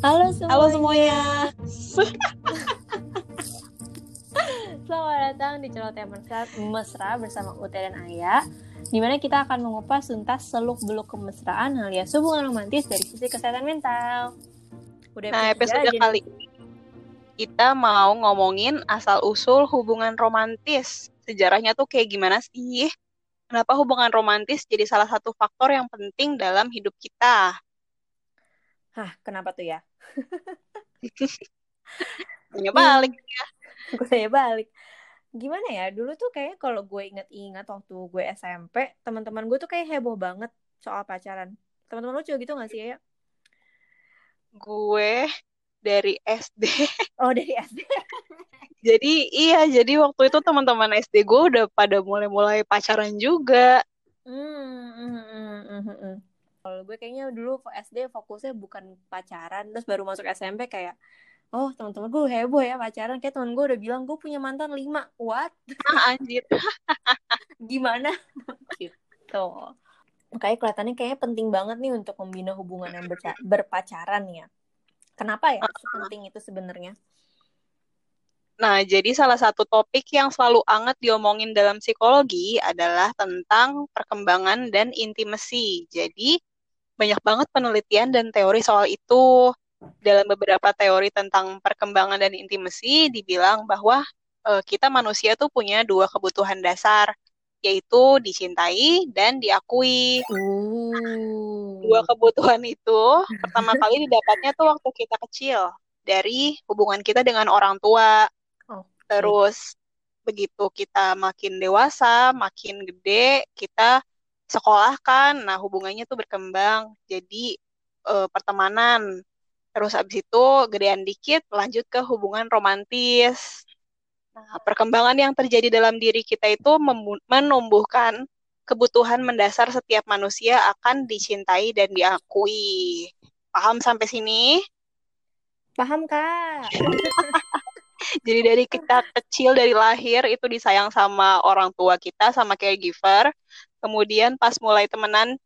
Halo semuanya. Halo semuanya. Selamat datang di Celoteh Mesra, Mesra bersama Ute dan Ayah di mana kita akan mengupas tuntas seluk-beluk kemesraan alias hubungan romantis dari sisi kesehatan mental. Udah nah, episode aja kali ini kita mau ngomongin asal-usul hubungan romantis. Sejarahnya tuh kayak gimana sih? Kenapa hubungan romantis jadi salah satu faktor yang penting dalam hidup kita? Hah, kenapa tuh ya? Tanya balik ya. Gue tanya balik. Gimana ya, dulu tuh kayak kalau gue inget-inget waktu gue SMP, teman-teman gue tuh kayak heboh banget soal pacaran. Teman-teman lu juga gitu gak sih ya? Gue dari SD. Oh, dari SD. jadi iya, jadi waktu itu teman-teman SD gue udah pada mulai-mulai pacaran juga. Hmm, hmm, hmm, hmm, hmm. Kalau gue kayaknya dulu SD fokusnya bukan pacaran, terus baru masuk SMP kayak, oh teman-teman gue heboh ya pacaran. Kayak teman gue udah bilang gue punya mantan lima. What? Ah, anjir. Gimana? gitu. Makanya kelihatannya kayaknya penting banget nih untuk membina hubungan yang berpacaran ya. Kenapa ya penting itu sebenarnya? Nah, jadi salah satu topik yang selalu hangat diomongin dalam psikologi adalah tentang perkembangan dan intimasi. Jadi, banyak banget penelitian dan teori soal itu. Dalam beberapa teori tentang perkembangan dan intimasi dibilang bahwa e, kita manusia tuh punya dua kebutuhan dasar, yaitu dicintai dan diakui. Uh. Dua kebutuhan itu pertama kali didapatnya tuh waktu kita kecil dari hubungan kita dengan orang tua. Oh, Terus begitu kita makin dewasa, makin gede, kita sekolah kan, nah hubungannya tuh berkembang jadi uh, pertemanan. Terus abis itu gedean dikit lanjut ke hubungan romantis. Nah, perkembangan yang terjadi dalam diri kita itu menumbuhkan kebutuhan mendasar setiap manusia akan dicintai dan diakui. Paham sampai sini? Paham, Kak. Jadi dari kita kecil dari lahir itu disayang sama orang tua kita sama caregiver kemudian pas mulai temenan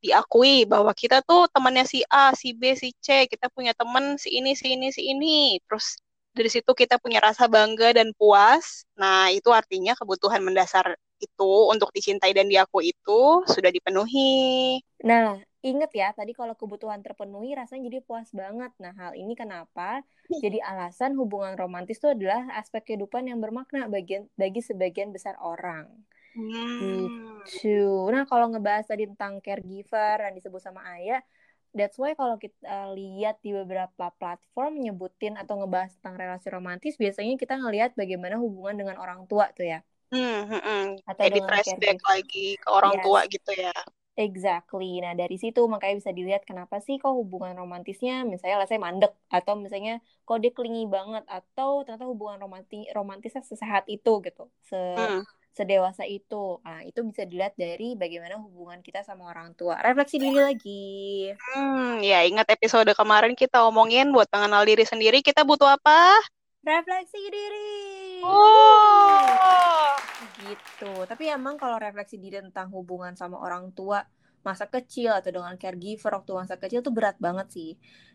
diakui bahwa kita tuh temannya si A, si B, si C, kita punya temen si ini, si ini, si ini. Terus dari situ kita punya rasa bangga dan puas. Nah, itu artinya kebutuhan mendasar itu untuk dicintai dan diakui itu sudah dipenuhi. Nah, inget ya, tadi kalau kebutuhan terpenuhi rasanya jadi puas banget. Nah, hal ini kenapa jadi alasan hubungan romantis itu adalah aspek kehidupan yang bermakna bagi, bagi sebagian besar orang. Hmm. Gitu. Nah, kalau ngebahas tadi tentang caregiver yang disebut sama Ayah, that's why kalau kita lihat di beberapa platform nyebutin atau ngebahas tentang relasi romantis, biasanya kita ngelihat bagaimana hubungan dengan orang tua tuh ya. Hmm, hmm, hmm. Atau Kayak di flashback lagi ke orang yes. tua gitu ya. Exactly. Nah, dari situ makanya bisa dilihat kenapa sih kok hubungan romantisnya misalnya saya mandek atau misalnya kok dia klingi banget atau ternyata hubungan romantis romantisnya sesehat itu gitu. Se hmm sedewasa itu. Nah, itu bisa dilihat dari bagaimana hubungan kita sama orang tua. Refleksi diri lagi. Hmm, ya ingat episode kemarin kita omongin buat mengenal diri sendiri kita butuh apa? Refleksi diri. Oh. Gitu. Tapi emang kalau refleksi diri tentang hubungan sama orang tua masa kecil atau dengan caregiver waktu masa kecil tuh berat banget sih.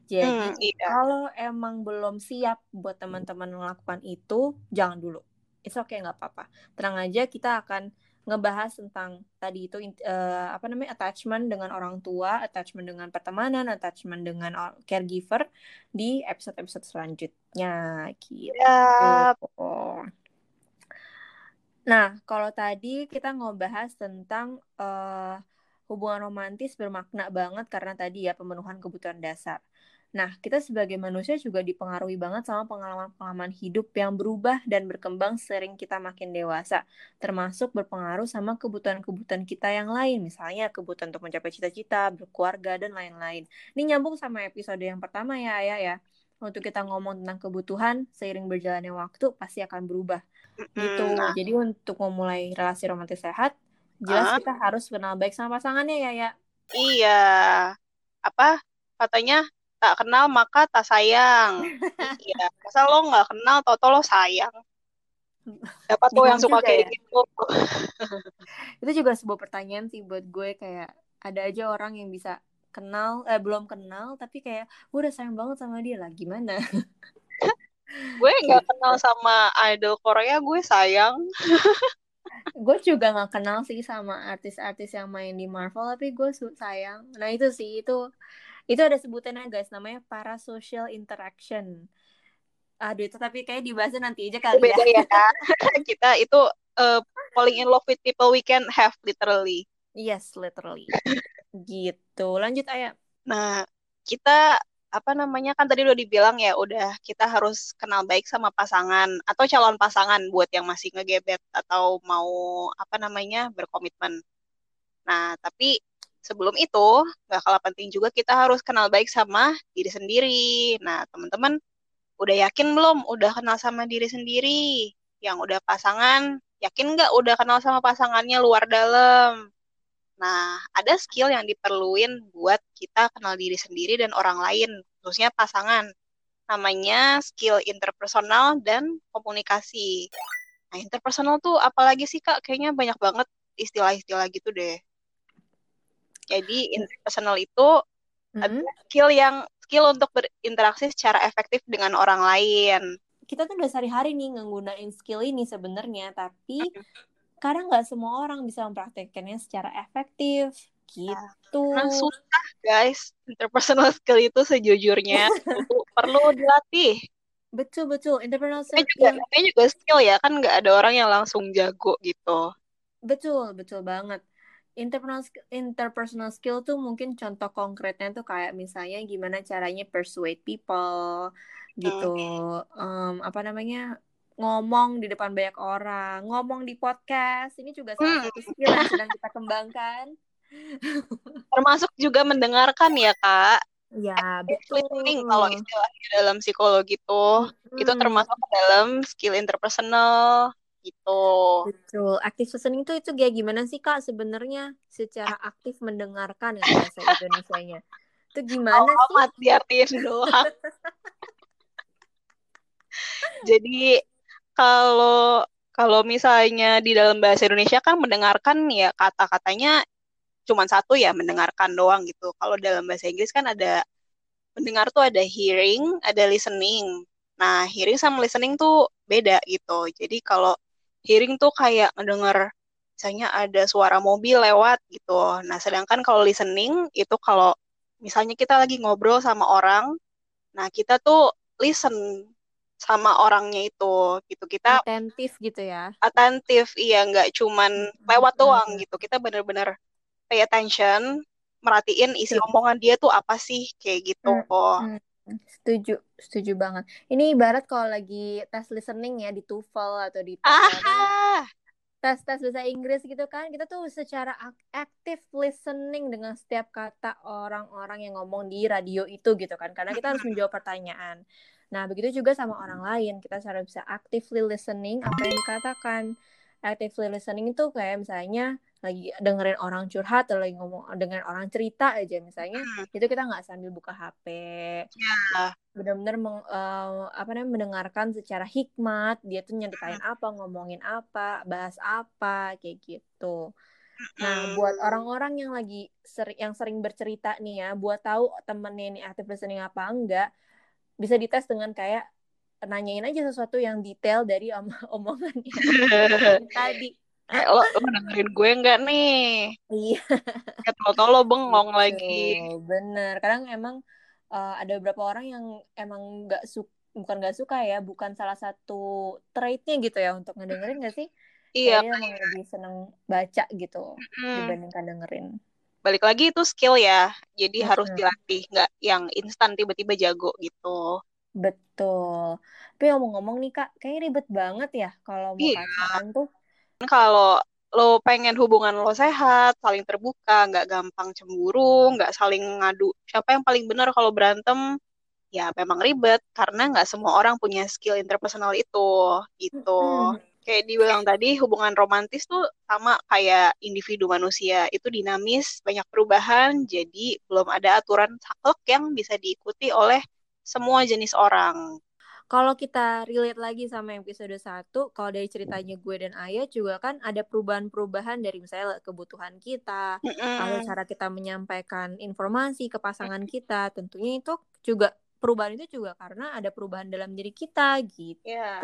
Jadi hmm, iya. kalau emang belum siap buat teman-teman melakukan itu, jangan dulu it's okay nggak apa-apa tenang aja kita akan ngebahas tentang tadi itu uh, apa namanya attachment dengan orang tua, attachment dengan pertemanan, attachment dengan caregiver di episode-episode selanjutnya gitu. Yep. Nah, kalau tadi kita ngebahas tentang uh, hubungan romantis bermakna banget karena tadi ya pemenuhan kebutuhan dasar. Nah, kita sebagai manusia juga dipengaruhi banget sama pengalaman-pengalaman hidup yang berubah dan berkembang sering kita makin dewasa, termasuk berpengaruh sama kebutuhan-kebutuhan kita yang lain, misalnya kebutuhan untuk mencapai cita-cita, berkeluarga, dan lain-lain. Ini nyambung sama episode yang pertama ya, Ayah ya. Untuk kita ngomong tentang kebutuhan, seiring berjalannya waktu pasti akan berubah. Gitu. Nah. Jadi untuk memulai relasi romantis sehat, jelas uh. kita harus kenal baik sama pasangannya ya, ya. Iya. Apa katanya tak kenal maka tak sayang. Iya, masa lo nggak kenal, toto lo sayang. Siapa tuh yang suka kayak ya? gitu? itu juga sebuah pertanyaan sih buat gue kayak ada aja orang yang bisa kenal eh belum kenal tapi kayak gue udah sayang banget sama dia lah gimana gue nggak Gitu. kenal sama idol Korea gue sayang gue juga nggak kenal sih sama artis-artis yang main di Marvel tapi gue sayang nah itu sih itu itu ada sebutannya guys namanya parasocial interaction. Aduh itu tapi kayak dibahasnya nanti aja kali ya beda ya. kan kita itu uh, falling in love with people we can have literally. Yes literally. Gitu. Lanjut ayah. Nah kita apa namanya kan tadi udah dibilang ya udah kita harus kenal baik sama pasangan atau calon pasangan buat yang masih ngegebet atau mau apa namanya berkomitmen. Nah tapi sebelum itu gak kalah penting juga kita harus kenal baik sama diri sendiri. Nah teman-teman udah yakin belum udah kenal sama diri sendiri? Yang udah pasangan yakin nggak udah kenal sama pasangannya luar dalam? Nah, ada skill yang diperluin buat kita kenal diri sendiri dan orang lain, khususnya pasangan. Namanya skill interpersonal dan komunikasi. Nah, interpersonal tuh apalagi sih, Kak? Kayaknya banyak banget istilah-istilah gitu deh. Jadi, interpersonal itu Mm-hmm. skill yang skill untuk berinteraksi secara efektif dengan orang lain. kita tuh udah sehari-hari nih nggunain skill ini sebenarnya tapi kadang nggak semua orang bisa mempraktekkannya secara efektif gitu Nah, susah, guys. Interpersonal skill itu sejujurnya perlu dilatih. betul betul interpersonal juga, skill ini juga skill ya, kan nggak ada orang yang langsung jago gitu. betul betul banget interpersonal interpersonal skill tuh mungkin contoh konkretnya tuh kayak misalnya gimana caranya persuade people gitu Em, apa namanya ngomong di depan banyak orang ngomong di podcast ini juga salah Hmm. satu skill yang sedang kita kembangkan Termasuk juga mendengarkan ya, Kak. ya betul listening kalau istilahnya dalam psikologi tuh. Itu Mm-mm. termasuk dalam skill interpersonal gitu. Betul, active listening itu itu kayak gimana sih Kak sebenarnya secara aktif mendengarkan ya bahasa Indonesianya. Itu gimana Oh, sih? amat diartiin doang. Jadi kalau kalau misalnya di dalam bahasa Indonesia kan mendengarkan ya kata-katanya cuma satu ya mendengarkan doang gitu. Kalau dalam bahasa Inggris kan ada mendengar tuh ada hearing, ada listening. Nah, hearing sama listening tuh beda gitu. Jadi kalau hearing tuh kayak ngedenger misalnya ada suara mobil lewat gitu. Nah, sedangkan kalau listening itu kalau misalnya kita lagi ngobrol sama orang, nah kita tuh listen sama orangnya itu gitu. Kita Atentif gitu ya. atentif, iya nggak cuman Mm-mm. lewat doang Mm-mm. gitu. Kita bener-bener pay attention, merhatiin isi Betul. omongan dia tuh apa sih kayak gitu. Mm-mm. Setuju, setuju banget. Ini ibarat kalau lagi tes listening ya di TOEFL atau di apa, Ah, tes-tes bahasa Inggris gitu kan, kita tuh secara aktif listening dengan setiap kata orang-orang yang ngomong di radio itu gitu kan, karena kita harus menjawab pertanyaan. Nah, begitu juga sama orang lain, kita harus bisa actively listening apa yang dikatakan. Actively listening itu kayak misalnya lagi dengerin orang curhat atau lagi ngomong dengerin orang cerita aja misalnya, Hmm. itu kita nggak sambil buka HP, ya. benar-benar meng- eh, apa namanya mendengarkan secara hikmat dia tuh nyeritain apa ngomongin apa bahas apa kayak gitu nah Hmm. buat orang-orang yang lagi sering yang sering bercerita nih ya buat tahu temennya ini active listening apa enggak bisa dites dengan kayak nanyain aja sesuatu yang detail dari om omongannya omongan tadi Kayak lo, lo dengerin gue nggak nih? iya Kayak tau-tau lo bengong lagi. bener. Kadang emang uh, ada beberapa orang yang emang nggak suka, bukan nggak suka ya, bukan salah satu trait-nya gitu ya untuk ngedengerin nggak sih? Iya, emang lebih seneng baca gitu hmm. dibandingkan dengerin. Balik lagi itu skill ya. Jadi harus Mm-mm. dilatih, nggak yang instan tiba-tiba jago gitu. Betul. Tapi ngomong-ngomong nih Kak, kayaknya ribet banget ya kalau mau Iya. pacaran tuh. Kalau lo pengen hubungan lo sehat, saling terbuka, nggak gampang cemburu, nggak saling ngadu. Siapa yang paling benar kalau berantem? Ya memang ribet karena nggak semua orang punya skill interpersonal itu gitu. Mm-mm. Kayak dibilang tadi, hubungan romantis tuh sama kayak individu manusia. Itu dinamis, banyak perubahan, jadi belum ada aturan saklek yang bisa diikuti oleh semua jenis orang. Kalau kita relate lagi sama episode 1, kalau dari ceritanya gue dan Ayah juga kan ada perubahan-perubahan dari misalnya kebutuhan kita, Mm-mm. atau cara kita menyampaikan informasi ke pasangan kita, tentunya itu juga perubahan itu juga karena ada perubahan dalam diri kita gitu. Ya.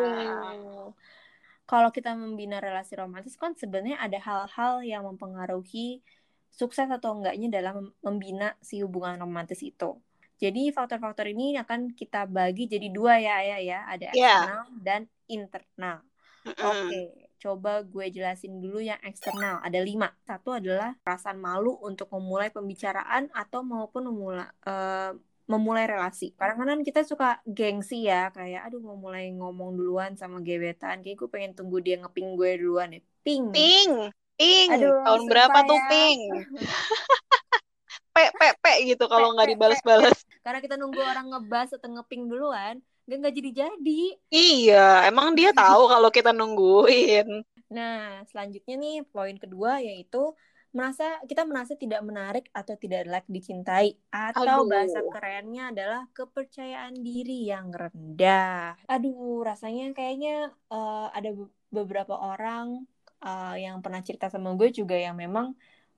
Kalau kita membina relasi romantis kan sebenarnya ada hal-hal yang mempengaruhi sukses atau enggaknya dalam membina si hubungan romantis itu. Jadi faktor-faktor ini akan kita bagi jadi dua ya ya ya, ada Ya. eksternal dan internal. Mm-mm. Oke, coba gue jelasin dulu yang eksternal. Ada lima. Satu adalah perasaan malu untuk memulai pembicaraan atau maupun memulai eh, memulai relasi. Kadang-kadang kita suka gengsi ya, kayak aduh mau mulai ngomong duluan sama gebetan, kayak gue pengen tunggu dia ngeping gue duluan ya. Ping. Ping, ping. Aduh, Tahun berapa susah tuh ya. ping? Pe, pe, pe gitu kalau nggak dibalas-balas. Karena kita nunggu orang ngebas atau ngeping duluan, gak nggak jadi-jadi. Iya, emang dia tahu kalau kita nungguin. Nah, selanjutnya nih poin kedua yaitu merasa kita merasa tidak menarik atau tidak layak dicintai atau Aduh. bahasa kerennya adalah kepercayaan diri yang rendah. Aduh, rasanya kayaknya eh, ada be- beberapa orang eh, yang pernah cerita sama gue juga yang memang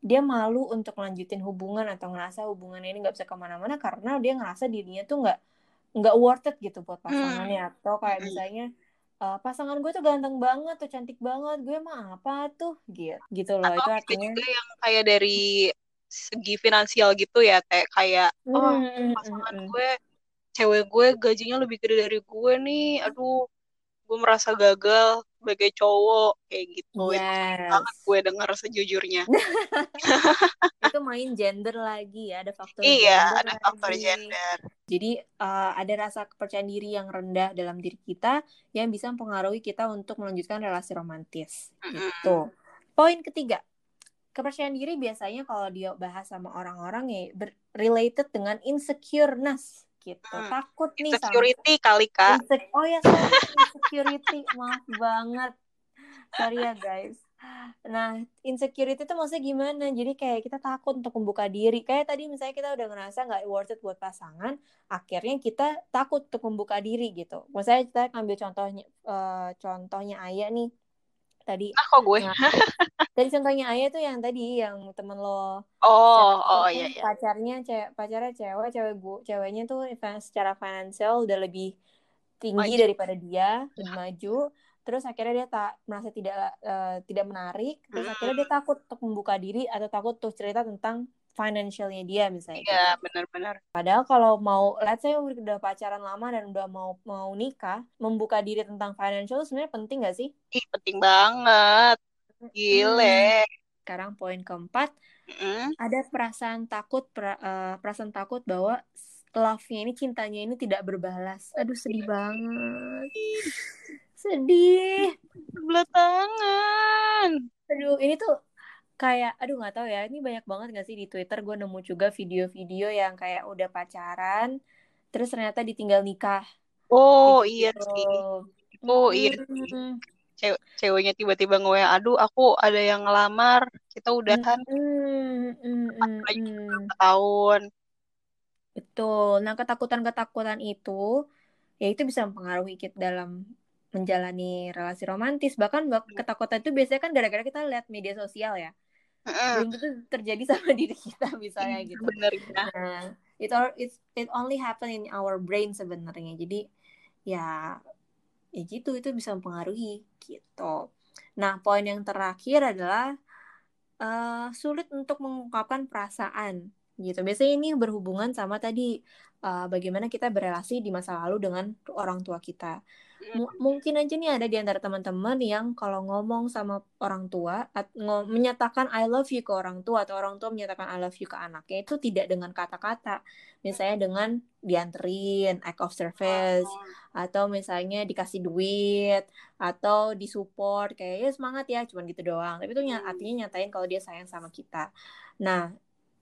dia malu untuk lanjutin hubungan atau ngerasa hubungannya ini nggak bisa ke mana-mana karena dia ngerasa dirinya tuh nggak nggak worth it gitu buat pasangannya atau kayak Mm-mm. misalnya eh, pasangan gue tuh ganteng banget tuh cantik banget gue mah apa tuh gitu gitu loh Atau itu artinya juga yang kayak dari segi finansial gitu ya, teh kayak oh Hmm, hmm, pasangan hmm, hmm. gue, cewek gue gajinya lebih gede dari gue nih, aduh, gue merasa gagal sebagai cowok kayak gitu. Itu sering banget yes gue dengar sejujurnya. itu main gender lagi ya ada faktor Iya, gender ada faktor lagi gender. jadi eh, ada rasa kepercayaan diri yang rendah dalam diri kita yang bisa mempengaruhi kita untuk melanjutkan relasi romantis Mm-mm. gitu poin ketiga kepercayaan diri biasanya kalau dia bahas sama orang-orang ya related dengan insecureness gitu. Hmm. takut nih sama Insecurity kali kak. Insec- oh ya sorry insecurity. Maaf banget. Sorry ya guys. Nah insecurity itu maksudnya gimana? Jadi kayak kita takut untuk membuka diri. Kayak tadi misalnya kita udah ngerasa nggak worth it buat pasangan akhirnya kita takut untuk membuka diri gitu. Misalnya kita ambil contohnya eh, contohnya Ayah nih tadi Nah kok gue? Nah, tadi contohnya Ayah tuh yang tadi yang temen lo Oh, oh iya iya. pacarnya cewek pacarnya cewek cewek gu ceweknya tuh secara finansial udah lebih tinggi Maju. daripada dia lebih maju terus akhirnya dia tak merasa tidak eh, tidak menarik terus Mm-mm. akhirnya dia takut untuk membuka diri atau takut untuk cerita tentang financialnya dia misalnya gitu Iya, benar-benar. padahal kalau mau let's say udah pacaran lama dan udah mau mau nikah membuka diri tentang financial sebenarnya penting gak sih Ih, penting banget. Hmm. Gile. sekarang poin keempat ada perasaan takut pra- eh, perasaan takut bahwa love-nya ini cintanya ini tidak berbalas. Aduh sedih banget. Sedih. Sebelah tangan. Aduh ini tuh kayak aduh nggak tahu ya. Ini banyak banget gak sih di Twitter gue nemu juga video-video yang kayak udah pacaran terus ternyata ditinggal nikah Oh kayak iya gitu. sih. Oh iya. Cewek ceweknya tiba-tiba nge aduh aku ada yang ngelamar, kita udahan Mm-mm. Mm-mm. lagi Mm-mm. beberapa tahun. Betul. Nah, ketakutan-ketakutan itu ya itu bisa mempengaruhi kita dalam menjalani relasi romantis. Bahkan bak- ketakutan itu biasanya kan gara-gara kita lihat media sosial ya. Belum tentu terjadi sama diri kita misalnya Iya, gitu. bener ya. Nah, it all it's, it only happen in our brain sebenarnya. Jadi ya ya gitu itu bisa mempengaruhi gitu. Nah, poin yang terakhir adalah eh, sulit untuk mengungkapkan perasaan gitu. Biasanya ini berhubungan sama tadi eh, bagaimana kita berelasi di masa lalu dengan orang tua kita. Mungkin aja nih ada di antara teman-teman yang kalau ngomong sama orang tua menyatakan I love you ke orang tua atau orang tua menyatakan I love you ke anaknya itu tidak dengan kata-kata. Misalnya dengan dianterin, act of service, atau misalnya dikasih duit atau disupport kayak ya semangat ya cuman gitu doang tapi itu ny- Hmm. artinya nyatain kalau dia sayang sama kita nah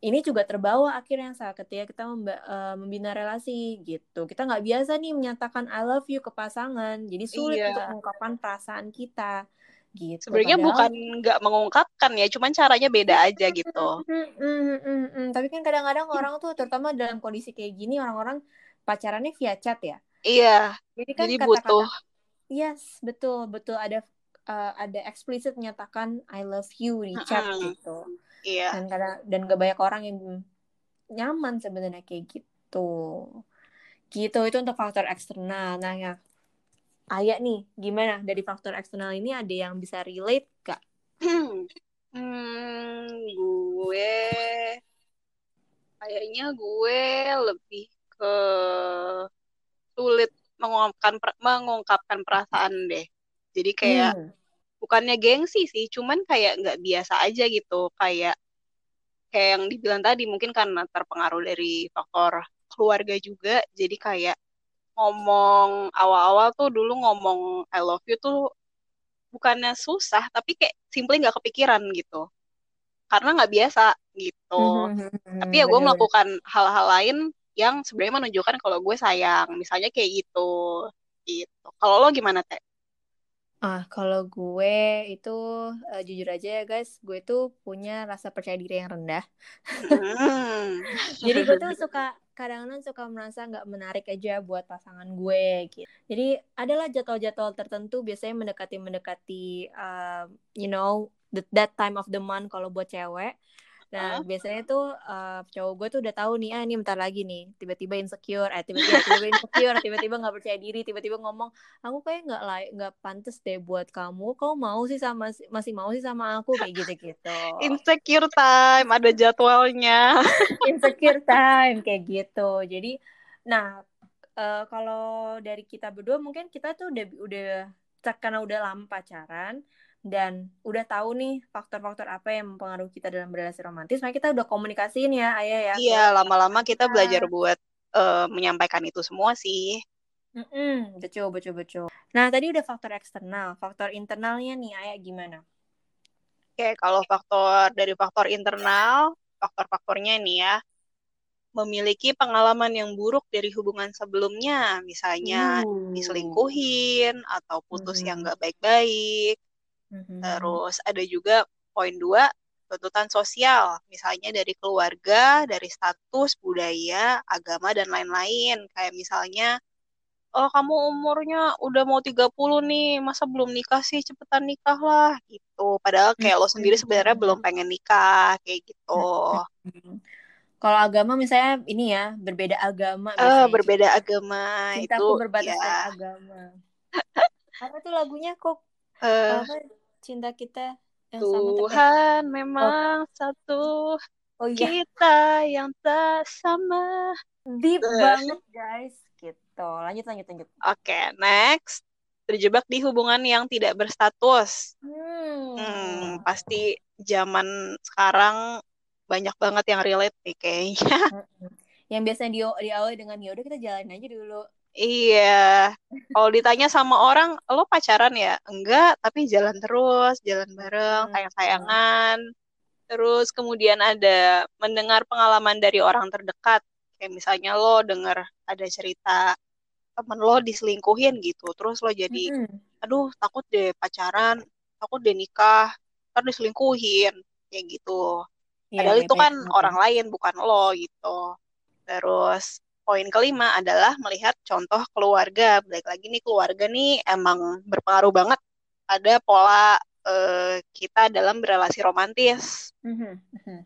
ini juga terbawa akhirnya saat ketika kita memba- eh, membina relasi gitu kita nggak biasa nih menyatakan I love you ke pasangan jadi sulit Iya. untuk mengungkapkan perasaan kita gitu Sebenarnya Padahal- bukan nggak mengungkapkan ya, cuman caranya beda aja gitu. Mm, mm, mm, mm. Tapi kan kadang-kadang orang tuh terutama dalam kondisi kayak gini orang-orang pacarannya via chat ya. Iya. Jadi kan Jadi kata-kata butuh. yes, betul, betul ada uh, ada eksplisit menyatakan I love you di chat gitu. Iya. Dan karena dan gak banyak orang yang nyaman sebenarnya kayak gitu. Gitu itu untuk faktor eksternal. Nah, ya Ayah nih, gimana dari faktor eksternal ini ada yang bisa relate gak? Hmm, gue kayaknya gue lebih ke sulit mengungkapkan mengungkapkan perasaan deh. Jadi kayak Hmm. Bukannya gengsi sih, cuman kayak nggak biasa aja gitu. Kayak kayak yang dibilang tadi mungkin karena terpengaruh dari faktor keluarga juga. Jadi kayak ngomong awal-awal tuh dulu ngomong I love you tuh bukannya susah, tapi kayak simply nggak kepikiran gitu. Karena nggak biasa gitu. Tapi ya gue melakukan hal-hal lain yang sebenarnya menunjukkan kalau gue sayang. Misalnya kayak gitu. Gitu. Kalau lo gimana, Teh? Ah, kalau gue itu uh, jujur aja ya guys, gue tuh punya rasa percaya diri yang rendah. Jadi gue tuh suka kadang-kadang suka merasa nggak menarik aja buat pasangan gue gitu. Jadi adalah jadwal-jadwal tertentu biasanya mendekati-mendekati uh, you know the, that time of the month kalau buat cewek. Nah, Hah? biasanya tuh uh, cowok gue tuh udah tahu nih, ah ini bentar lagi nih, tiba-tiba insecure, eh tiba-tiba insecure, tiba-tiba nggak percaya diri, tiba-tiba ngomong, aku kayak nggak layak, nggak pantas deh buat kamu, kau mau sih sama masih mau sih sama aku kayak gitu-gitu. Insecure time, ada jadwalnya. insecure time kayak gitu. Jadi, nah uh, kalau dari kita berdua mungkin kita tuh udah udah karena udah lama pacaran dan udah tahu nih faktor-faktor apa yang mempengaruhi kita dalam relasi romantis, makanya kita udah komunikasiin ya, ayah ya. Iya, lama-lama kita belajar buat uh, menyampaikan itu semua sih. Mm -mm, betul, betul, betul. Nah, tadi udah faktor eksternal, faktor internalnya nih, ayah gimana? Oke, kalau faktor dari faktor internal, faktor-faktornya nih ya, memiliki pengalaman yang buruk dari hubungan sebelumnya, misalnya uh. diselingkuhin atau putus hmm. yang gak baik-baik. Hmm. Terus ada juga poin dua, tuntutan sosial, misalnya dari keluarga, dari status, budaya, agama, dan lain-lain. Kayak misalnya, oh kamu umurnya udah mau 30 nih, masa belum nikah sih, cepetan nikah lah, gitu. Padahal kayak lo sendiri sebenarnya belum pengen nikah, kayak gitu. Kalau agama misalnya ini ya berbeda agama. Uh, berbeda agama Cintaku itu berbatas ya. agama. Apa tuh lagunya kok? Uh, apa cinta kita yang Tuhan sama memang oh. satu. Oh, iya. Kita yang tak sama. Deep uh. banget guys, gitu. Lanjut lanjut lanjut. Oke, okay, next. Terjebak di hubungan yang tidak berstatus. Hmm. hmm pasti zaman sekarang banyak banget yang relate nih kayaknya. Yang biasanya di diawali dengan ya udah kita jalanin aja dulu. Iya. Kalau ditanya sama orang, lo pacaran ya? Enggak, tapi jalan terus, jalan bareng, sayang-sayangan. Terus kemudian ada mendengar pengalaman dari orang terdekat. Kayak misalnya lo denger ada cerita temen lo diselingkuhin gitu. Terus lo jadi, aduh takut deh pacaran, takut deh nikah, ntar diselingkuhin. Kayak gitu. Padahal ya, itu kan ya. orang lain, bukan lo gitu. Terus poin kelima adalah melihat contoh keluarga. Balik lagi nih keluarga nih emang berpengaruh banget pada pola uh, kita dalam berrelasi romantis. Mm-hmm.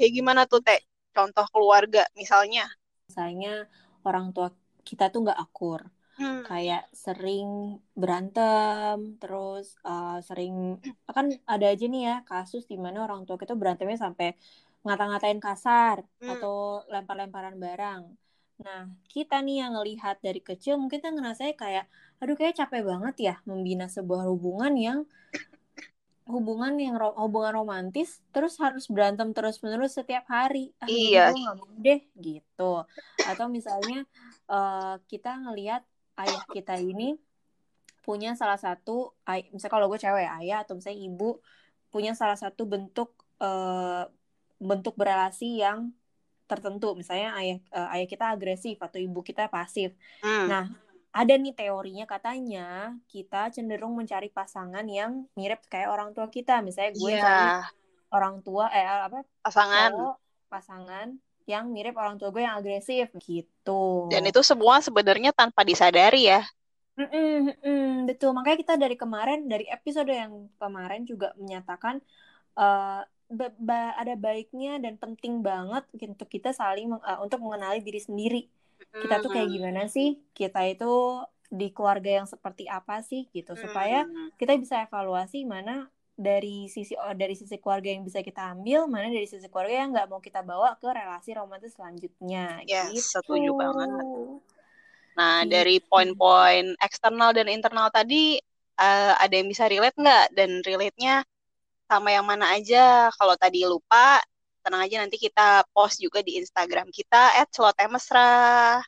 Ya gimana tuh teh? Contoh keluarga misalnya? Misalnya orang tua kita tuh nggak akur. Hmm. kayak sering berantem terus uh, sering kan ada aja nih ya kasus di mana orang tua kita berantemnya sampai ngata-ngatain kasar hmm. atau lempar-lemparan barang. Nah kita nih yang ngelihat dari kecil mungkin kita ngerasanya kayak aduh kayak capek banget ya membina sebuah hubungan yang hubungan yang ro hubungan romantis terus harus berantem terus menerus setiap hari. Ah, iya. nggak mau deh gitu. Atau misalnya uh, kita ngelihat ayah kita ini punya salah satu misalnya kalau gue cewek ayah atau misalnya ibu punya salah satu bentuk uh, bentuk berelasi yang tertentu misalnya ayah uh, ayah kita agresif atau ibu kita pasif hmm. nah ada nih teorinya katanya kita cenderung mencari pasangan yang mirip kayak orang tua kita misalnya gue yeah. cari orang tua eh apa pasangan cowok, pasangan yang mirip orang tua gue yang agresif gitu. Dan itu semua sebenarnya tanpa disadari ya. Mm-mm, mm-mm, betul. Makanya kita dari kemarin, dari episode yang kemarin juga menyatakan uh, ba- ba- ada baiknya dan penting banget untuk kita saling uh, untuk mengenali diri sendiri. Kita tuh kayak gimana sih? Kita itu di keluarga yang seperti apa sih gitu supaya kita bisa evaluasi mana dari sisi oh, dari sisi keluarga yang bisa kita ambil, mana dari sisi keluarga yang nggak mau kita bawa ke relasi romantis selanjutnya. Yes, gitu. setuju banget. Nah, gitu. dari poin-poin eksternal dan internal tadi, uh, ada yang bisa relate nggak? Dan relate-nya sama yang mana aja? Kalau tadi lupa, tenang aja nanti kita post juga di Instagram kita, at Mesra.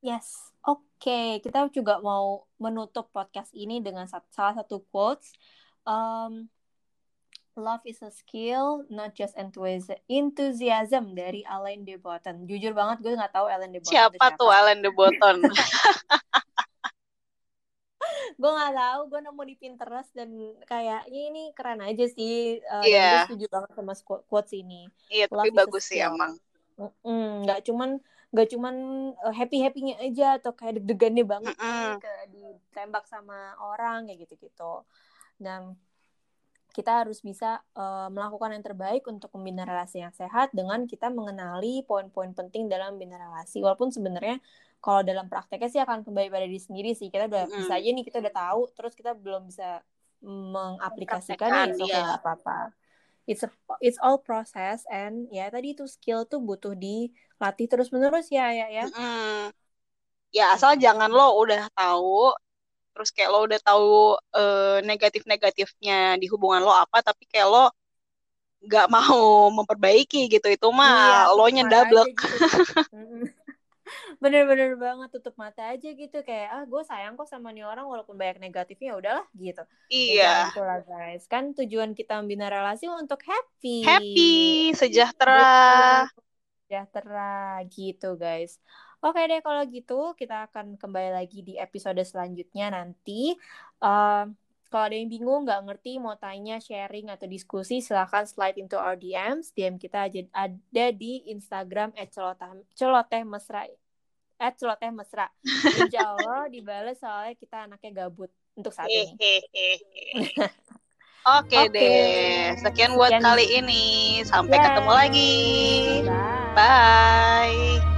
Yes, oke. Okay. Kita juga mau menutup podcast ini dengan salah satu quotes um, Love is a skill, not just enthusiasm dari Alain de Botton. Jujur banget gue nggak tahu Alain de Botton siapa, siapa. tuh Alain de Botton? gue nggak tahu, gue nemu di Pinterest dan kayak ini keren aja sih. Uh, yeah. Gue setuju banget sama quotes ini. Iya, yeah, tapi bagus sih emang. Nggak cuman nggak cuman uh, happy happynya aja atau kayak deg-degannya banget mm -mm. kayak ditembak sama orang kayak gitu gitu dan kita harus bisa uh, melakukan yang terbaik untuk membina relasi yang sehat dengan kita mengenali poin-poin penting dalam membina relasi. Walaupun sebenarnya kalau dalam prakteknya sih akan kembali pada diri sendiri sih. Kita udah mm. bisa aja nih kita udah tahu, terus kita belum bisa mengaplikasikannya itu ya apa-apa. It's a, it's all process and ya tadi itu skill tuh butuh dilatih terus menerus ya ya ya. Mm. Ya asal jangan lo udah tahu terus kayak lo udah tahu uh, negatif-negatifnya di hubungan lo apa tapi kayak lo nggak mau memperbaiki gitu itu mah iya, lo nyedablek gitu. Bener-bener banget tutup mata aja gitu kayak ah gue sayang kok sama nih orang walaupun banyak negatifnya ya udahlah gitu iya gitu lah guys kan tujuan kita membina relasi untuk happy happy sejahtera sejahtera gitu guys Oke deh kalau gitu kita akan kembali lagi di episode selanjutnya nanti. Uh, kalau ada yang bingung, nggak ngerti, mau tanya, sharing, atau diskusi, silahkan slide into our DMs. DM kita ada di Instagram celoteh mesra. At celoteh mesra. Insya Allah dibalas soalnya kita anaknya gabut untuk saat ini. Oke okay, okay. deh, sekian buat Sekian. kali ini. Sampai ketemu lagi. Bye. Bye.